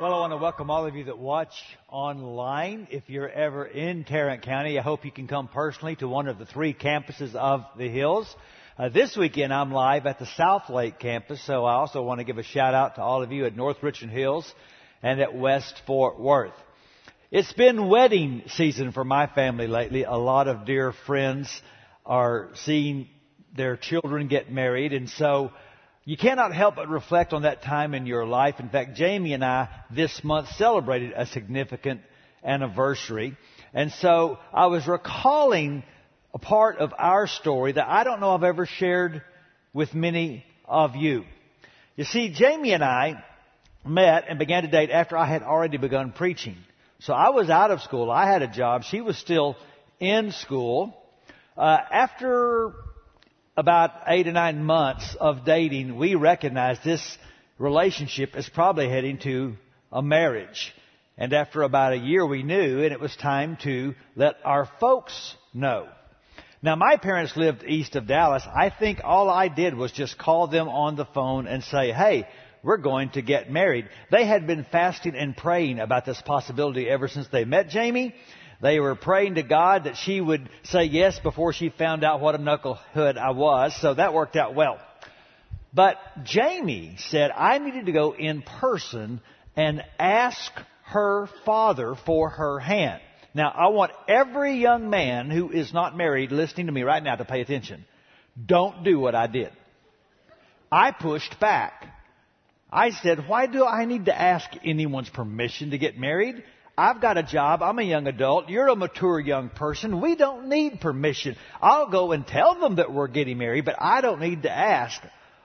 Well, I want to welcome all of you that watch online. If you're ever in Tarrant County, I hope you can come personally to one of the three campuses of the Hills. Uh, this weekend, I'm live at the South Lake campus, so I also want to give a shout out to all of you at North Richland Hills and at West Fort Worth. It's been wedding season for my family lately. A lot of dear friends are seeing their children get married, and so you cannot help but reflect on that time in your life. In fact, Jamie and I this month celebrated a significant anniversary. And so I was recalling a part of our story that I don't know I've ever shared with many of you. You see, Jamie and I met and began to date after I had already begun preaching. So I was out of school. I had a job. She was still in school. Uh, after about eight or nine months of dating, we recognized this relationship is probably heading to a marriage. And after about a year, we knew, and it was time to let our folks know. Now, my parents lived east of Dallas. I think all I did was just call them on the phone and say, hey, we're going to get married. They had been fasting and praying about this possibility ever since they met Jamie. They were praying to God that she would say yes before she found out what a knucklehead I was, so that worked out well. But Jamie said I needed to go in person and ask her father for her hand. Now, I want every young man who is not married listening to me right now to pay attention. Don't do what I did. I pushed back. I said, why do I need to ask anyone's permission to get married? I've got a job. I'm a young adult. You're a mature young person. We don't need permission. I'll go and tell them that we're getting married, but I don't need to ask.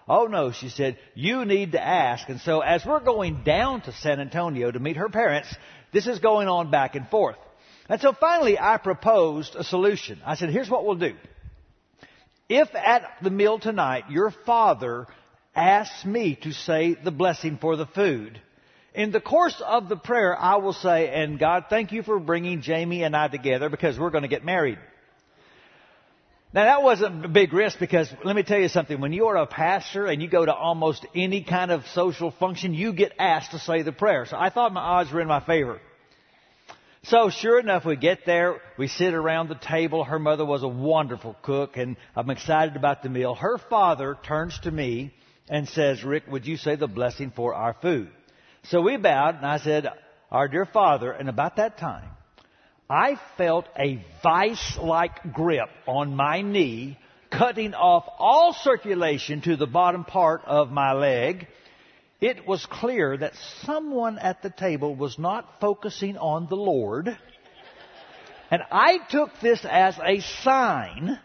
Oh no, she said, you need to ask. And so as we're going down to San Antonio to meet her parents, this is going on back and forth. And so finally I proposed a solution. I said, here's what we'll do. If at the meal tonight your father asks me to say the blessing for the food, in the course of the prayer, I will say, and God, thank you for bringing Jamie and I together because we're going to get married. Now that wasn't a big risk because let me tell you something. When you are a pastor and you go to almost any kind of social function, you get asked to say the prayer. So I thought my odds were in my favor. So sure enough, we get there, we sit around the table. Her mother was a wonderful cook and I'm excited about the meal. Her father turns to me and says, Rick, would you say the blessing for our food? So we bowed, and I said, Our dear Father, and about that time, I felt a vice like grip on my knee, cutting off all circulation to the bottom part of my leg. It was clear that someone at the table was not focusing on the Lord. And I took this as a sign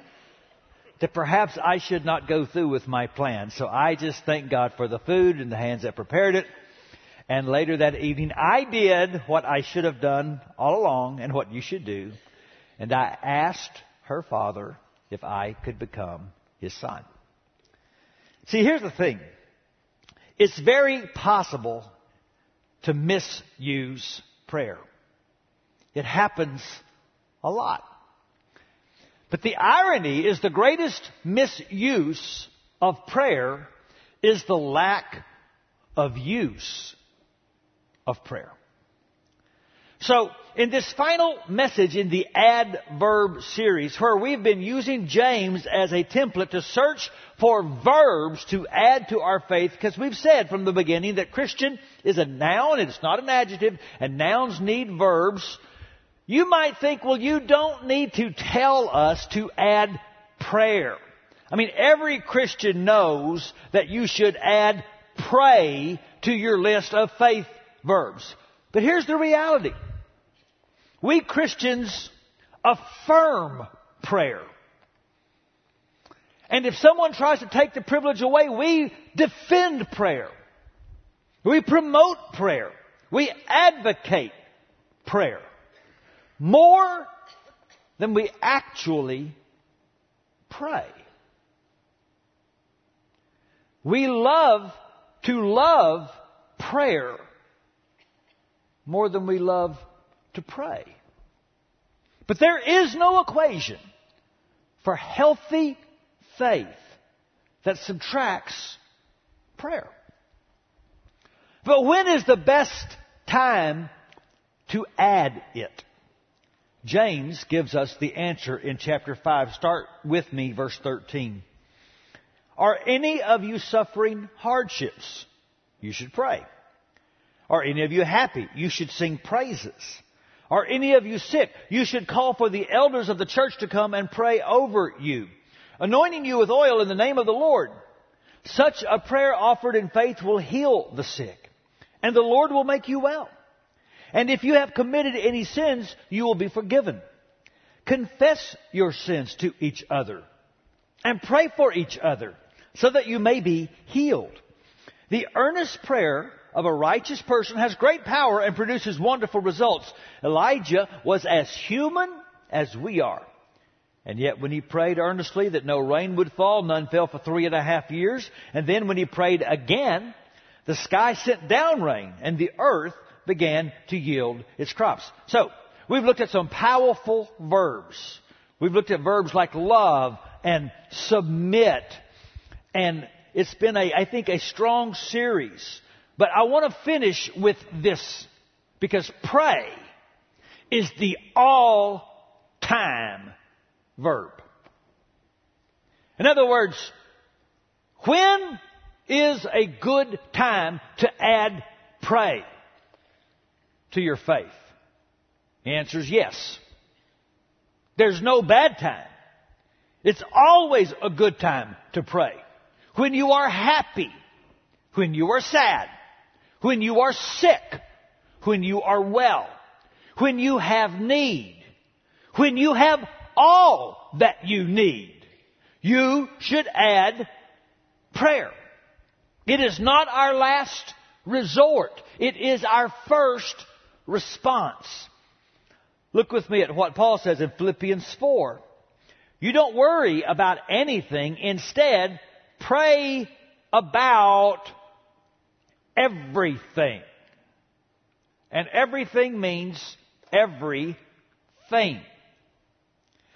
that perhaps I should not go through with my plan. So I just thank God for the food and the hands that prepared it. And later that evening, I did what I should have done all along and what you should do. And I asked her father if I could become his son. See, here's the thing. It's very possible to misuse prayer. It happens a lot. But the irony is the greatest misuse of prayer is the lack of use of prayer. So, in this final message in the add verb series, where we've been using James as a template to search for verbs to add to our faith, because we've said from the beginning that Christian is a noun, and it's not an adjective, and nouns need verbs. You might think, well, you don't need to tell us to add prayer. I mean, every Christian knows that you should add pray to your list of faith verbs. But here's the reality. We Christians affirm prayer. And if someone tries to take the privilege away, we defend prayer. We promote prayer. We advocate prayer. More than we actually pray. We love to love prayer more than we love to pray. But there is no equation for healthy faith that subtracts prayer. But when is the best time to add it? James gives us the answer in chapter 5. Start with me, verse 13. Are any of you suffering hardships? You should pray. Are any of you happy? You should sing praises. Are any of you sick? You should call for the elders of the church to come and pray over you, anointing you with oil in the name of the Lord. Such a prayer offered in faith will heal the sick, and the Lord will make you well. And if you have committed any sins, you will be forgiven. Confess your sins to each other and pray for each other so that you may be healed. The earnest prayer of a righteous person has great power and produces wonderful results. Elijah was as human as we are. And yet when he prayed earnestly that no rain would fall, none fell for three and a half years. And then when he prayed again, the sky sent down rain and the earth began to yield its crops. So, we've looked at some powerful verbs. We've looked at verbs like love and submit. And it's been a, I think, a strong series. But I want to finish with this because pray is the all time verb. In other words, when is a good time to add pray to your faith? The answer is yes. There's no bad time. It's always a good time to pray. When you are happy, when you are sad, when you are sick, when you are well, when you have need, when you have all that you need, you should add prayer. It is not our last resort. It is our first response. Look with me at what Paul says in Philippians 4. You don't worry about anything. Instead, pray about everything. And everything means everything.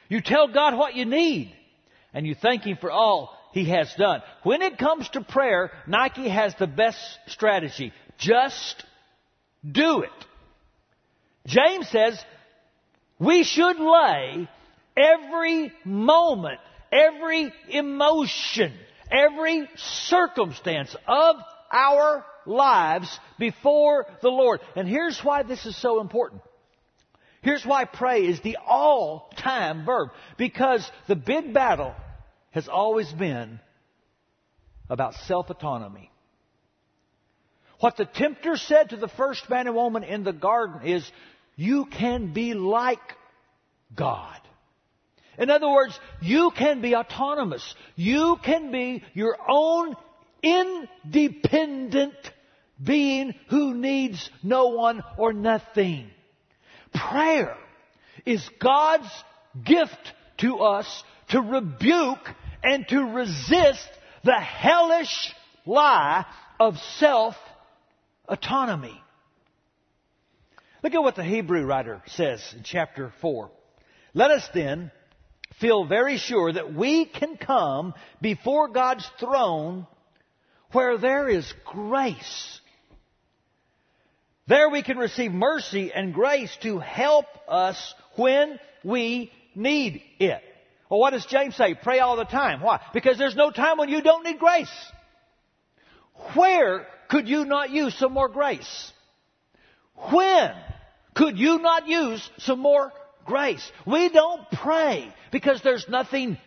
You tell God what you need, and you thank Him for all He has done. When it comes to prayer, Nike has the best strategy. Just do it. James says we should lay every moment, every emotion, every circumstance of our lives before the Lord. And here's why this is so important. Here's why pray is the all-time verb. Because the big battle has always been about self-autonomy. What the tempter said to the first man and woman in the garden is, you can be like God. In other words, you can be autonomous. You can be your own independent being who needs no one or nothing. Prayer is God's gift to us to rebuke and to resist the hellish lie of self autonomy. Look at what the Hebrew writer says in chapter 4. Let us then feel very sure that we can come before God's throne where there is grace. There we can receive mercy and grace to help us when we need it. Well, what does James say? Pray all the time. Why? Because there's no time when you don't need grace. Where could you not use some more grace? When could you not use some more grace? We don't pray because there's nothing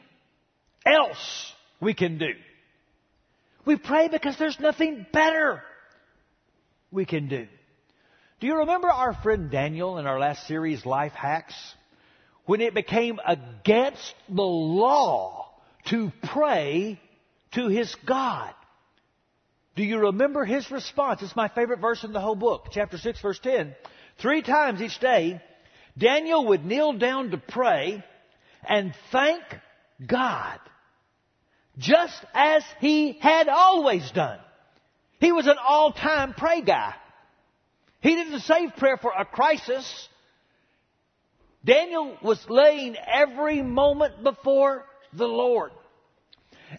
else we can do. We pray because there's nothing better we can do. Do you remember our friend Daniel in our last series, Life Hacks? When it became against the law to pray to his God. Do you remember his response? It's my favorite verse in the whole book, chapter 6, verse 10. Three times each day, Daniel would kneel down to pray and thank God just as he had always done. He was an all-time pray guy. He didn't save prayer for a crisis. Daniel was laying every moment before the Lord.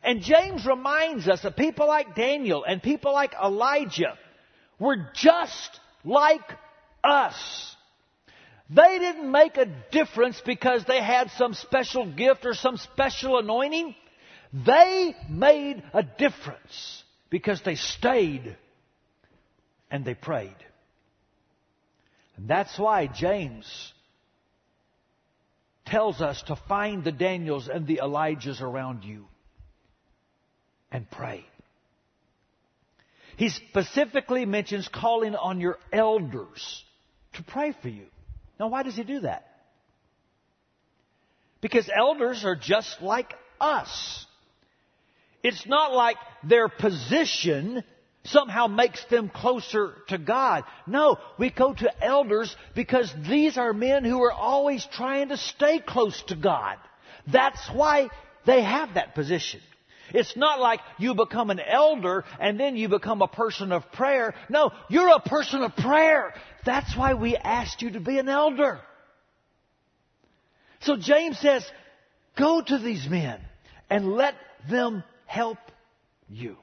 And James reminds us that people like Daniel and people like Elijah were just like us. They didn't make a difference because they had some special gift or some special anointing. They made a difference because they stayed and they prayed. And that's why James tells us to find the Daniels and the Elijahs around you and pray. He specifically mentions calling on your elders to pray for you. Now, why does he do that? Because elders are just like us. It's not like their position somehow makes them closer to God. No, we go to elders because these are men who are always trying to stay close to God. That's why they have that position. It's not like you become an elder and then you become a person of prayer. No, you're a person of prayer. That's why we asked you to be an elder. So James says, go to these men and let them help you.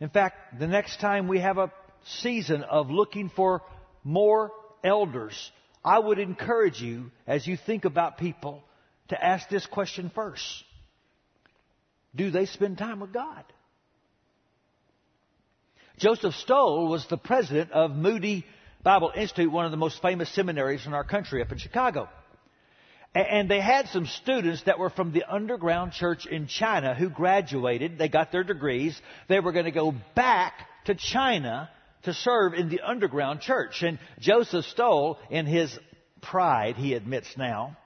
In fact, the next time we have a season of looking for more elders, I would encourage you, as you think about people, to ask this question first. Do they spend time with God? Joseph Stowell was the president of Moody Bible Institute, one of the most famous seminaries in our country up in Chicago. And they had some students that were from the underground church in China who graduated. They got their degrees. They were going to go back to China to serve in the underground church. And Joseph Stowell, in his pride, he admits now,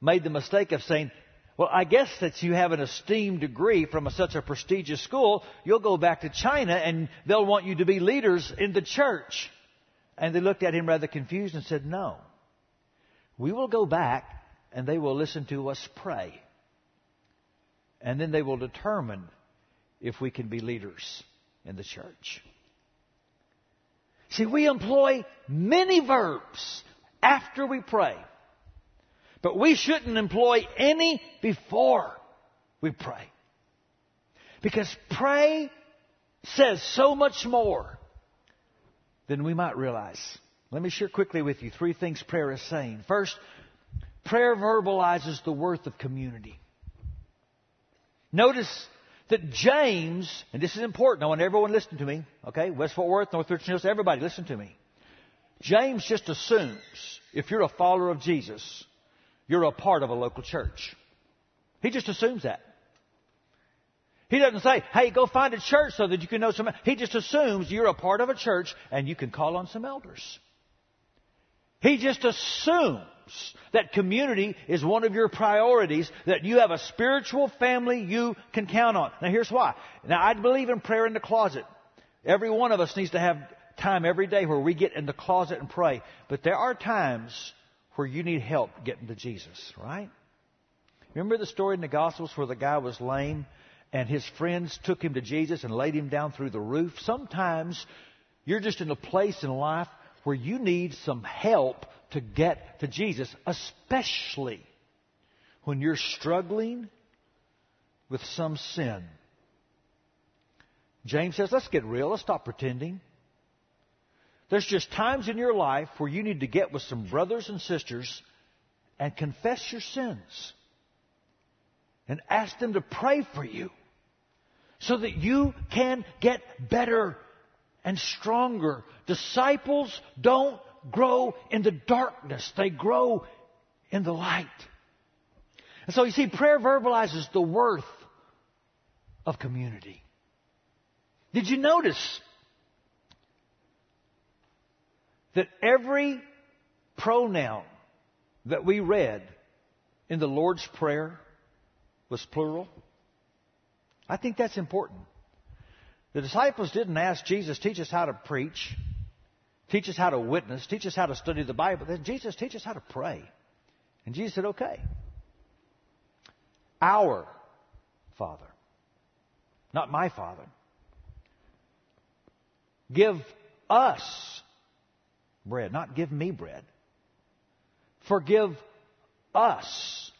made the mistake of saying, well, I guess that you have an esteemed degree from a, such a prestigious school, you'll go back to China and they'll want you to be leaders in the church. And they looked at him rather confused and said, no. We will go back and they will listen to us pray. And then they will determine if we can be leaders in the church. See, we employ many verbs after we pray. But we shouldn't employ any before we pray. Because pray says so much more than we might realize. Let me share quickly with you three things prayer is saying. First, prayer verbalizes the worth of community. Notice that James, and this is important, I want everyone to listen to me, okay? West Fort Worth, North Richland Hills, everybody listen to me. James just assumes if you're a follower of Jesus, you're a part of a local church. He just assumes that. He doesn't say, hey, go find a church so that you can know some. He just assumes you're a part of a church and you can call on some elders. He just assumes that community is one of your priorities, that you have a spiritual family you can count on. Now here's why. Now I believe in prayer in the closet. Every one of us needs to have time every day where we get in the closet and pray. But there are times where you need help getting to Jesus, right? Remember the story in the Gospels where the guy was lame and his friends took him to Jesus and laid him down through the roof? Sometimes you're just in a place in life where you need some help to get to Jesus, especially when you're struggling with some sin. James says, let's get real. Let's stop pretending. There's just times in your life where you need to get with some brothers and sisters and confess your sins and ask them to pray for you so that you can get better and stronger. Disciples don't grow in the darkness, they grow in the light. And so you see, prayer verbalizes the worth of community. Did you notice that every pronoun that we read in the Lord's Prayer was plural? I think that's important. The disciples didn't ask Jesus, teach us how to preach, teach us how to witness, teach us how to study the Bible. Then Jesus, teach us how to pray. And Jesus said, okay. Our Father, not my Father. Give us bread, not give me bread. Forgive us.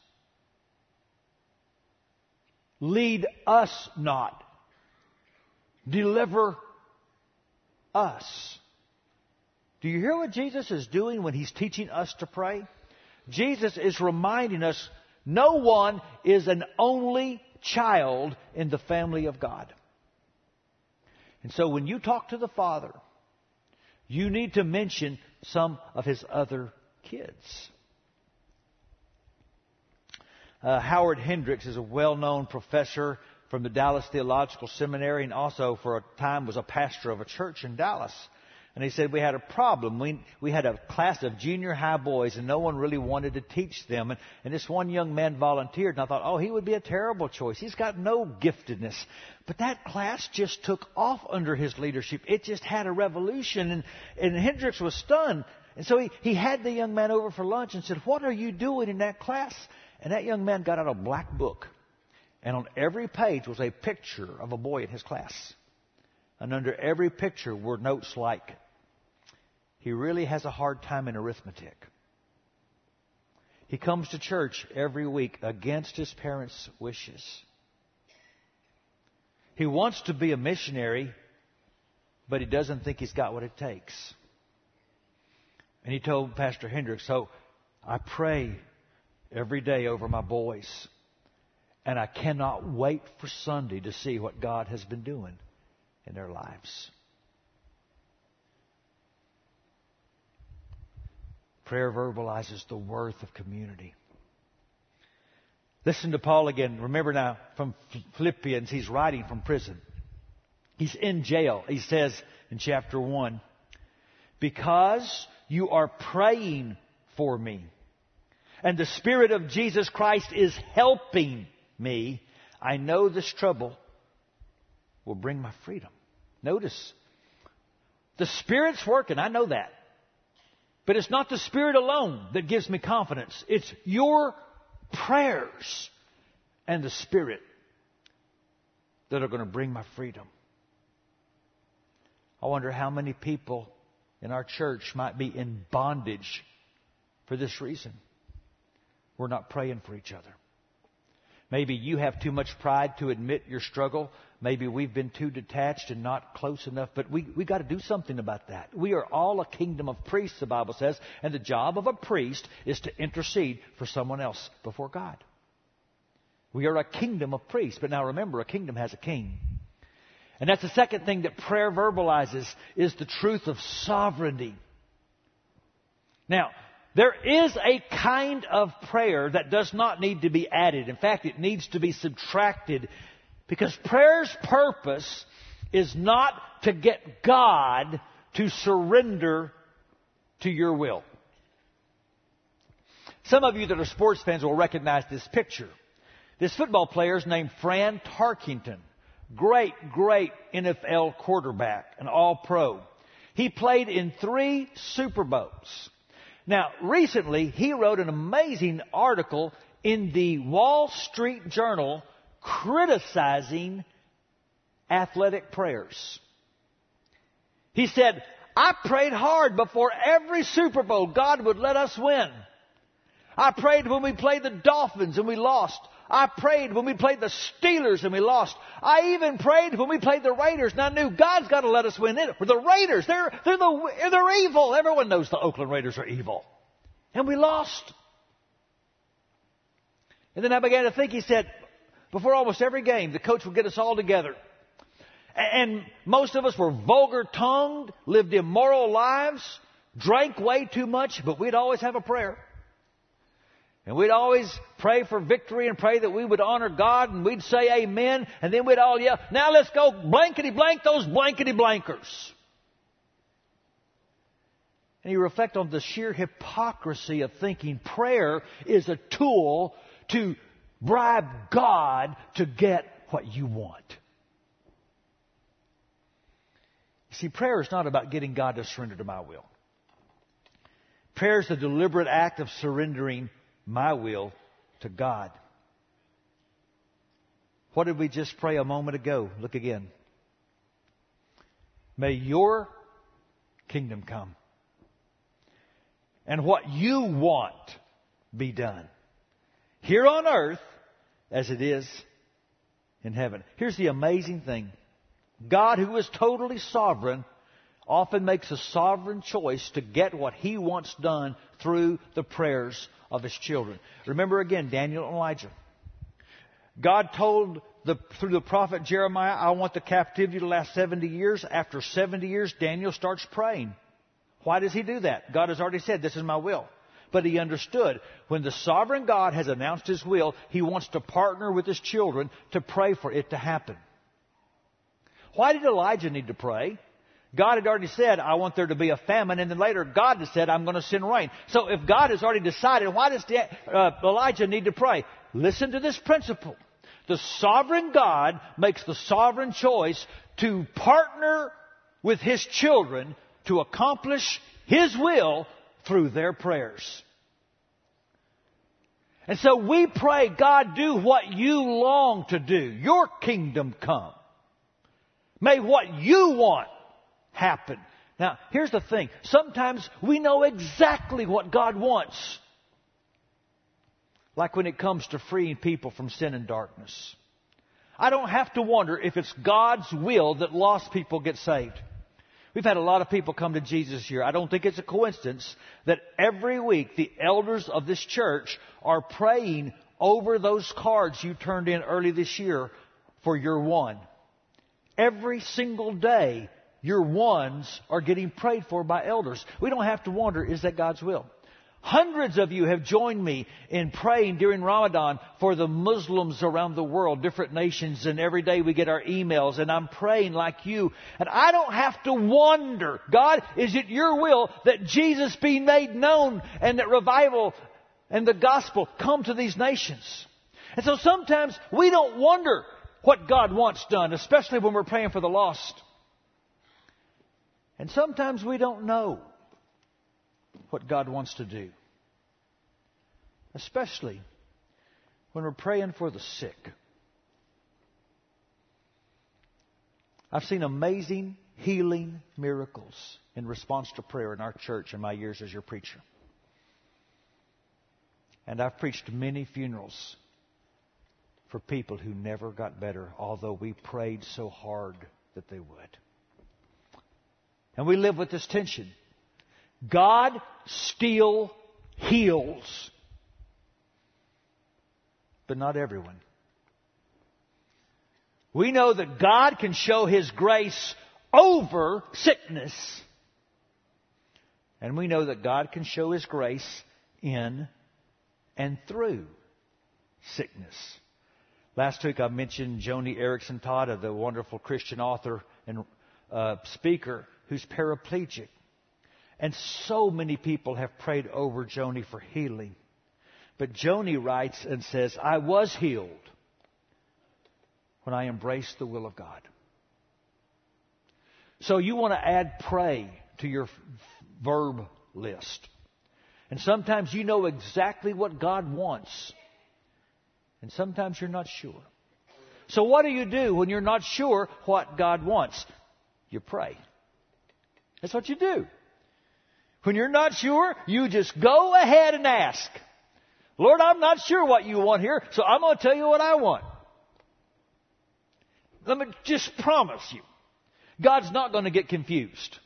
Lead us not. Deliver us. Do you hear what Jesus is doing when he's teaching us to pray? Jesus is reminding us no one is an only child in the family of God. And so when you talk to the Father, you need to mention some of his other kids. Uh, Howard Hendricks is a well known professor from the Dallas Theological Seminary and also for a time was a pastor of a church in Dallas. And he said we had a problem. We, we had a class of junior high boys and no one really wanted to teach them. And, and this one young man volunteered and I thought, oh, he would be a terrible choice. He's got no giftedness. But that class just took off under his leadership. It just had a revolution and, and Hendricks was stunned. And so he, he had the young man over for lunch and said, what are you doing in that class? And that young man got out a black book. And on every page was a picture of a boy in his class. And under every picture were notes like, he really has a hard time in arithmetic. He comes to church every week against his parents' wishes. He wants to be a missionary, but he doesn't think he's got what it takes. And he told Pastor Hendricks, so I pray every day over my boys. And I cannot wait for Sunday to see what God has been doing in their lives. Prayer verbalizes the worth of community. Listen to Paul again. Remember now from Philippians, he's writing from prison. He's in jail. He says in chapter 1, Because you are praying for me, and the Spirit of Jesus Christ is helping me, I know this trouble will bring my freedom. Notice, the Spirit's working. I know that. But it's not the Spirit alone that gives me confidence. It's your prayers and the Spirit that are going to bring my freedom. I wonder how many people in our church might be in bondage for this reason. We're not praying for each other. Maybe you have too much pride to admit your struggle. Maybe we've been too detached and not close enough, but we, we got to do something about that. We are all a kingdom of priests, the Bible says, and the job of a priest is to intercede for someone else before God. We are a kingdom of priests, but now remember, a kingdom has a king. And that's the second thing that prayer verbalizes is the truth of sovereignty. Now, there is a kind of prayer that does not need to be added. In fact, it needs to be subtracted because prayer's purpose is not to get God to surrender to your will. Some of you that are sports fans will recognize this picture. This football player is named Fran Tarkenton. Great, great NFL quarterback, an all pro. He played in three Super Bowls. Now, recently, he wrote an amazing article in the Wall Street Journal criticizing athletic prayers. He said, I prayed hard before every Super Bowl God would let us win. I prayed when we played the Dolphins and we lost. I prayed when we played the Steelers and we lost. I even prayed when we played the Raiders and I knew God's got to let us win it. The Raiders, they're, they're, the, they're evil. Everyone knows the Oakland Raiders are evil. And we lost. And then I began to think, he said, before almost every game, the coach would get us all together. And most of us were vulgar tongued, lived immoral lives, drank way too much, but we'd always have a prayer. And we'd always pray for victory and pray that we would honor God and we'd say amen and then we'd all yell, now let's go blankety blank those blankety blankers. And you reflect on the sheer hypocrisy of thinking prayer is a tool to bribe God to get what you want. You see, prayer is not about getting God to surrender to my will. Prayer is the deliberate act of surrendering my will to God. What did we just pray a moment ago? Look again. May your kingdom come. And what you want be done. Here on earth as it is in heaven. Here's the amazing thing. God who is totally sovereign often makes a sovereign choice to get what he wants done through the prayers of his children. Remember again, Daniel and Elijah. God told the, through the prophet Jeremiah, I want the captivity to last 70 years. After 70 years, Daniel starts praying. Why does he do that? God has already said, This is my will. But he understood when the sovereign God has announced his will, he wants to partner with his children to pray for it to happen. Why did Elijah need to pray? God had already said, I want there to be a famine, and then later God had said, I'm going to send rain. So if God has already decided, why does uh, Elijah need to pray? Listen to this principle. The sovereign God makes the sovereign choice to partner with His children to accomplish His will through their prayers. And so we pray, God, do what you long to do. Your kingdom come. May what you want happen. Now, here's the thing. Sometimes we know exactly what God wants. Like when it comes to freeing people from sin and darkness. I don't have to wonder if it's God's will that lost people get saved. We've had a lot of people come to Jesus here. I don't think it's a coincidence that every week the elders of this church are praying over those cards you turned in early this year for your one. Every single day, your ones are getting prayed for by elders. We don't have to wonder, is that God's will? Hundreds of you have joined me in praying during Ramadan for the Muslims around the world, different nations, and every day we get our emails, and I'm praying like you. And I don't have to wonder, God, is it your will that Jesus be made known and that revival and the gospel come to these nations? And so sometimes we don't wonder what God wants done, especially when we're praying for the lost. And sometimes we don't know what God wants to do. Especially when we're praying for the sick. I've seen amazing healing miracles in response to prayer in our church in my years as your preacher. And I've preached many funerals for people who never got better, although we prayed so hard that they would. And we live with this tension. God still heals, but not everyone. We know that God can show His grace over sickness. And we know that God can show His grace in and through sickness. Last week I mentioned Joni Eareckson Tada, the wonderful Christian author and uh, speaker who's paraplegic. And so many people have prayed over Joni for healing. But Joni writes and says, I was healed when I embraced the will of God. So you want to add pray to your verb list. And sometimes you know exactly what God wants. And sometimes you're not sure. So what do you do when you're not sure what God wants? You pray. That's what you do. When you're not sure, you just go ahead and ask. Lord, I'm not sure what you want here, so I'm going to tell you what I want. Let me just promise you. God's not going to get confused.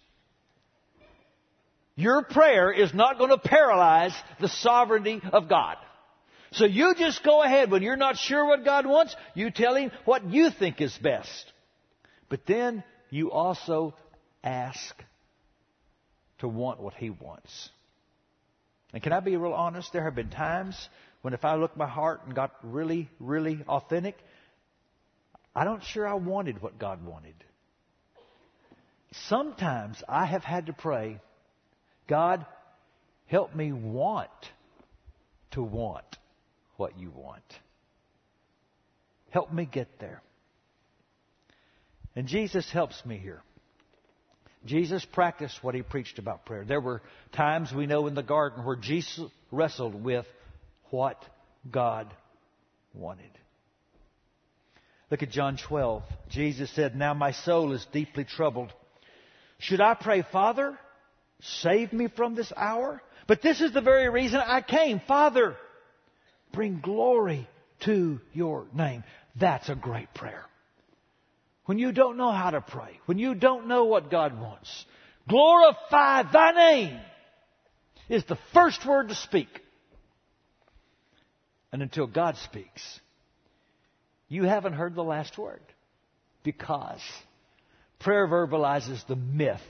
Your prayer is not going to paralyze the sovereignty of God. So you just go ahead when you're not sure what God wants, you tell Him what you think is best. But then you also ask to want what He wants. And can I be real honest? There have been times when if I looked my heart and got really, really authentic, I don't sure I wanted what God wanted. Sometimes I have had to pray, God, help me want to want what you want. Help me get there. And Jesus helps me here. Jesus practiced what he preached about prayer. There were times we know in the garden where Jesus wrestled with what God wanted. Look at John 12. Jesus said, Now my soul is deeply troubled. Should I pray, Father, save me from this hour? But this is the very reason I came. Father, bring glory to your name. That's a great prayer. When you don't know how to pray, when you don't know what God wants, glorify thy name is the first word to speak. And until God speaks, you haven't heard the last word. Because prayer verbalizes the myth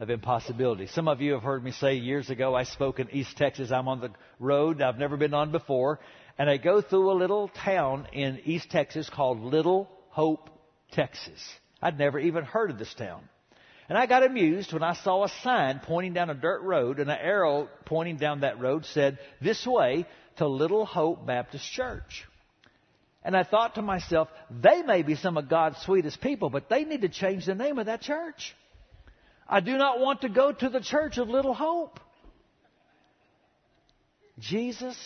of impossibility. Some of you have heard me say years ago, I spoke in East Texas. I'm on the road I've never been on before. And I go through a little town in East Texas called Little Hope, Texas. I'd never even heard of this town. And I got amused when I saw a sign pointing down a dirt road and an arrow pointing down that road said, this way to Little Hope Baptist Church. And I thought to myself, they may be some of God's sweetest people, but they need to change the name of that church. I do not want to go to the church of Little Hope. Jesus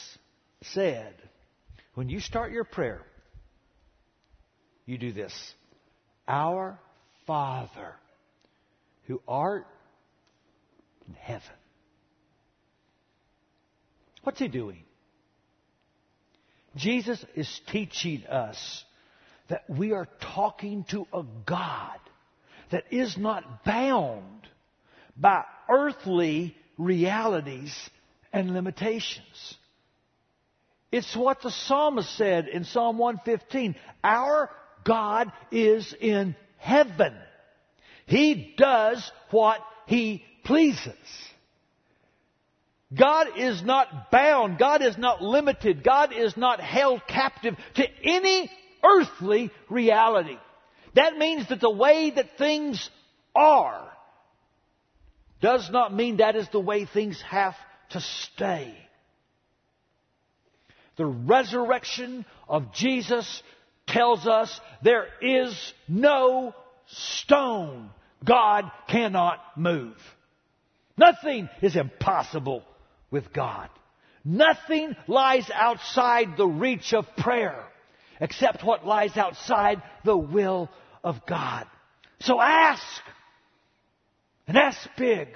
said, when you start your prayer, you do this. Our Father, who art in heaven. What's he doing? Jesus is teaching us that we are talking to a God that is not bound by earthly realities and limitations. It's what the psalmist said in Psalm 115. Our God is in heaven. He does what He pleases. God is not bound. God is not limited. God is not held captive to any earthly reality. That means that the way that things are does not mean that is the way things have to stay. The resurrection of Jesus tells us there is no stone God cannot move. Nothing is impossible with God. Nothing lies outside the reach of prayer except what lies outside the will of God. So ask. And ask big.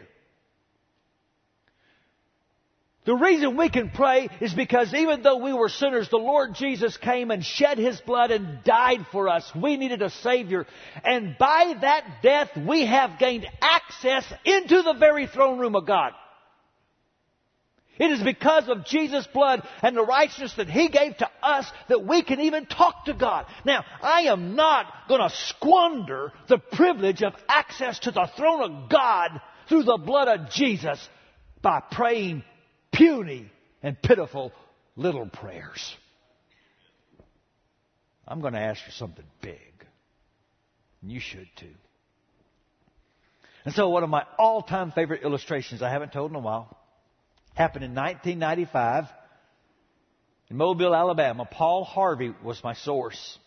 The reason we can pray is because even though we were sinners, the Lord Jesus came and shed His blood and died for us. We needed a Savior. And by that death, we have gained access into the very throne room of God. It is because of Jesus' blood and the righteousness that He gave to us that we can even talk to God. Now, I am not going to squander the privilege of access to the throne of God through the blood of Jesus by praying puny and pitiful little prayers. I'm going to ask for something big. And you should too. And so one of my all-time favorite illustrations I haven't told in a while happened in 1995 in Mobile, Alabama. Paul Harvey was my source.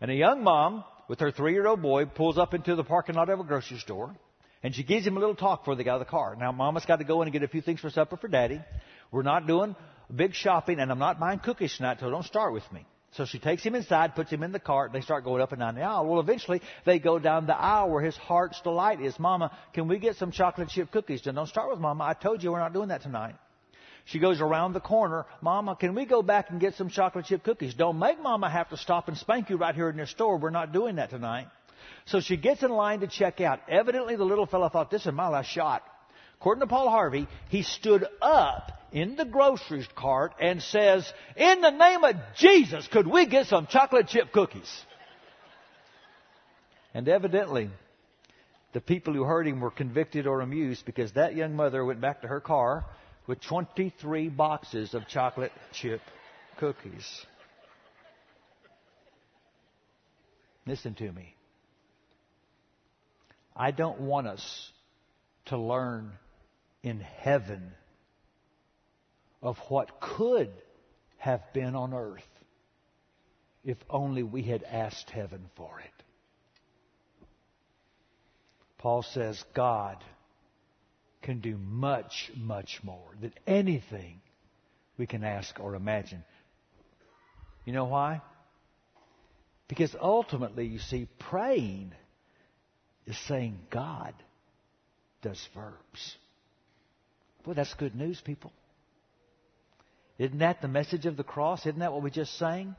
And a young mom with her three-year-old boy pulls up into the parking lot of a grocery store. And she gives him a little talk before they get out of the car. Now, mama's got to go in and get a few things for supper for daddy. We're not doing big shopping, and I'm not buying cookies tonight, so don't start with me. So she takes him inside, puts him in the cart, and they start going up and down the aisle. Well, eventually, they go down the aisle where his heart's delight is. Mama, can we get some chocolate chip cookies? Don't start with Mama. I told you we're not doing that tonight. She goes around the corner. Mama, can we go back and get some chocolate chip cookies? Don't make Mama have to stop and spank you right here in your store. We're not doing that tonight. So she gets in line to check out. Evidently, the little fellow thought, this is my last shot. According to Paul Harvey, he stood up in the grocery cart and says, In the name of Jesus, could we get some chocolate chip cookies? And evidently, the people who heard him were convicted or amused because that young mother went back to her car with 23 boxes of chocolate chip cookies. Listen to me. I don't want us to learn in heaven of what could have been on earth if only we had asked heaven for it. Paul says God can do much, much more than anything we can ask or imagine. You know why? Because ultimately, you see, praying is saying God does verbs. Boy, that's good news, people. Isn't that the message of the cross? Isn't that what we just sang?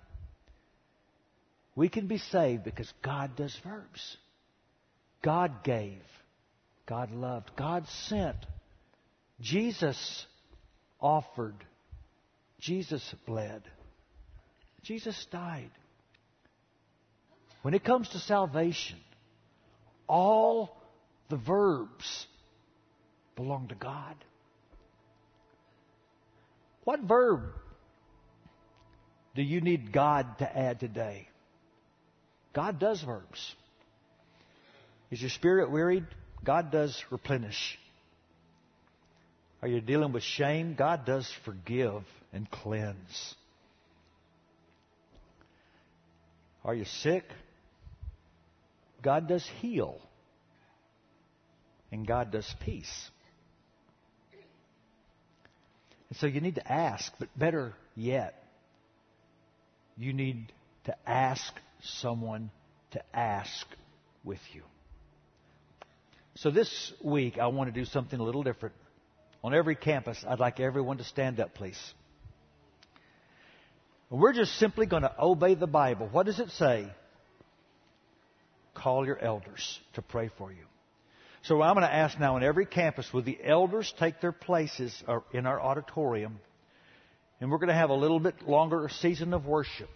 We can be saved because God does verbs. God gave. God loved. God sent. Jesus offered. Jesus bled. Jesus died. When it comes to salvation, all the verbs belong to God. What verb do you need God to add today? God does verbs. Is your spirit wearied? God does replenish. Are you dealing with shame? God does forgive and cleanse. Are you sick? God does heal. And God does peace. And so you need to ask, but better yet, you need to ask someone to ask with you. So this week, I want to do something a little different. On every campus, I'd like everyone to stand up, please. We're just simply going to obey the Bible. What does it say? Call your elders to pray for you. So I'm going to ask now in every campus, will the elders take their places uh, in our auditorium? And we're going to have a little bit longer season of worship.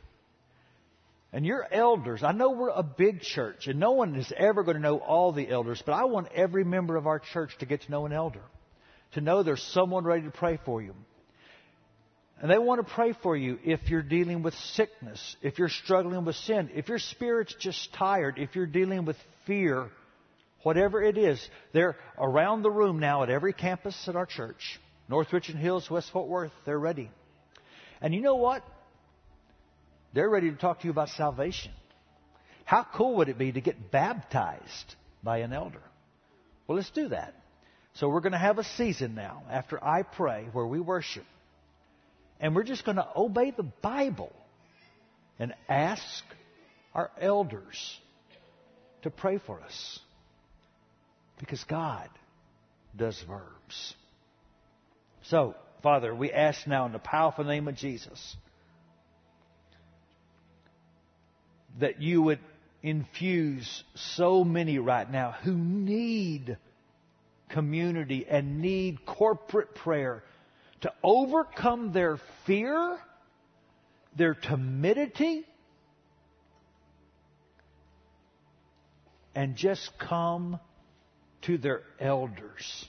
And your elders, I know we're a big church, and no one is ever going to know all the elders, but I want every member of our church to get to know an elder, to know there's someone ready to pray for you. And they want to pray for you if you're dealing with sickness, if you're struggling with sin, if your spirit's just tired, if you're dealing with fear, whatever it is. They're around the room now at every campus at our church. North Richland Hills, West Fort Worth, they're ready. And you know what? They're ready to talk to you about salvation. How cool would it be to get baptized by an elder? Well, let's do that. So we're going to have a season now after I pray where we worship. And we're just going to obey the Bible and ask our elders to pray for us. Because God does verbs. So, Father, we ask now in the powerful name of Jesus that you would infuse so many right now who need community and need corporate prayer to overcome their fear, their timidity, and just come to their elders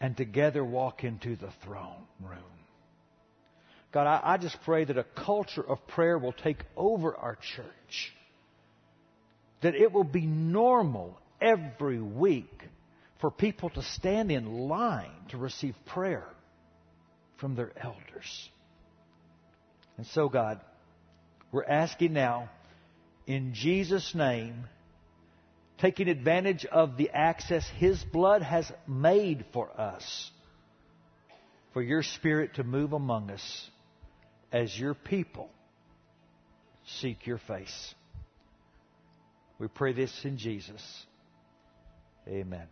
and together walk into the throne room. God, I, I, just pray that a culture of prayer will take over our church. That it will be normal every week for people to stand in line to receive prayer from their elders. And so, God, we're asking now, in Jesus' name, taking advantage of the access His blood has made for us, for your Spirit to move among us as your people seek your face. We pray this in Jesus. Amen.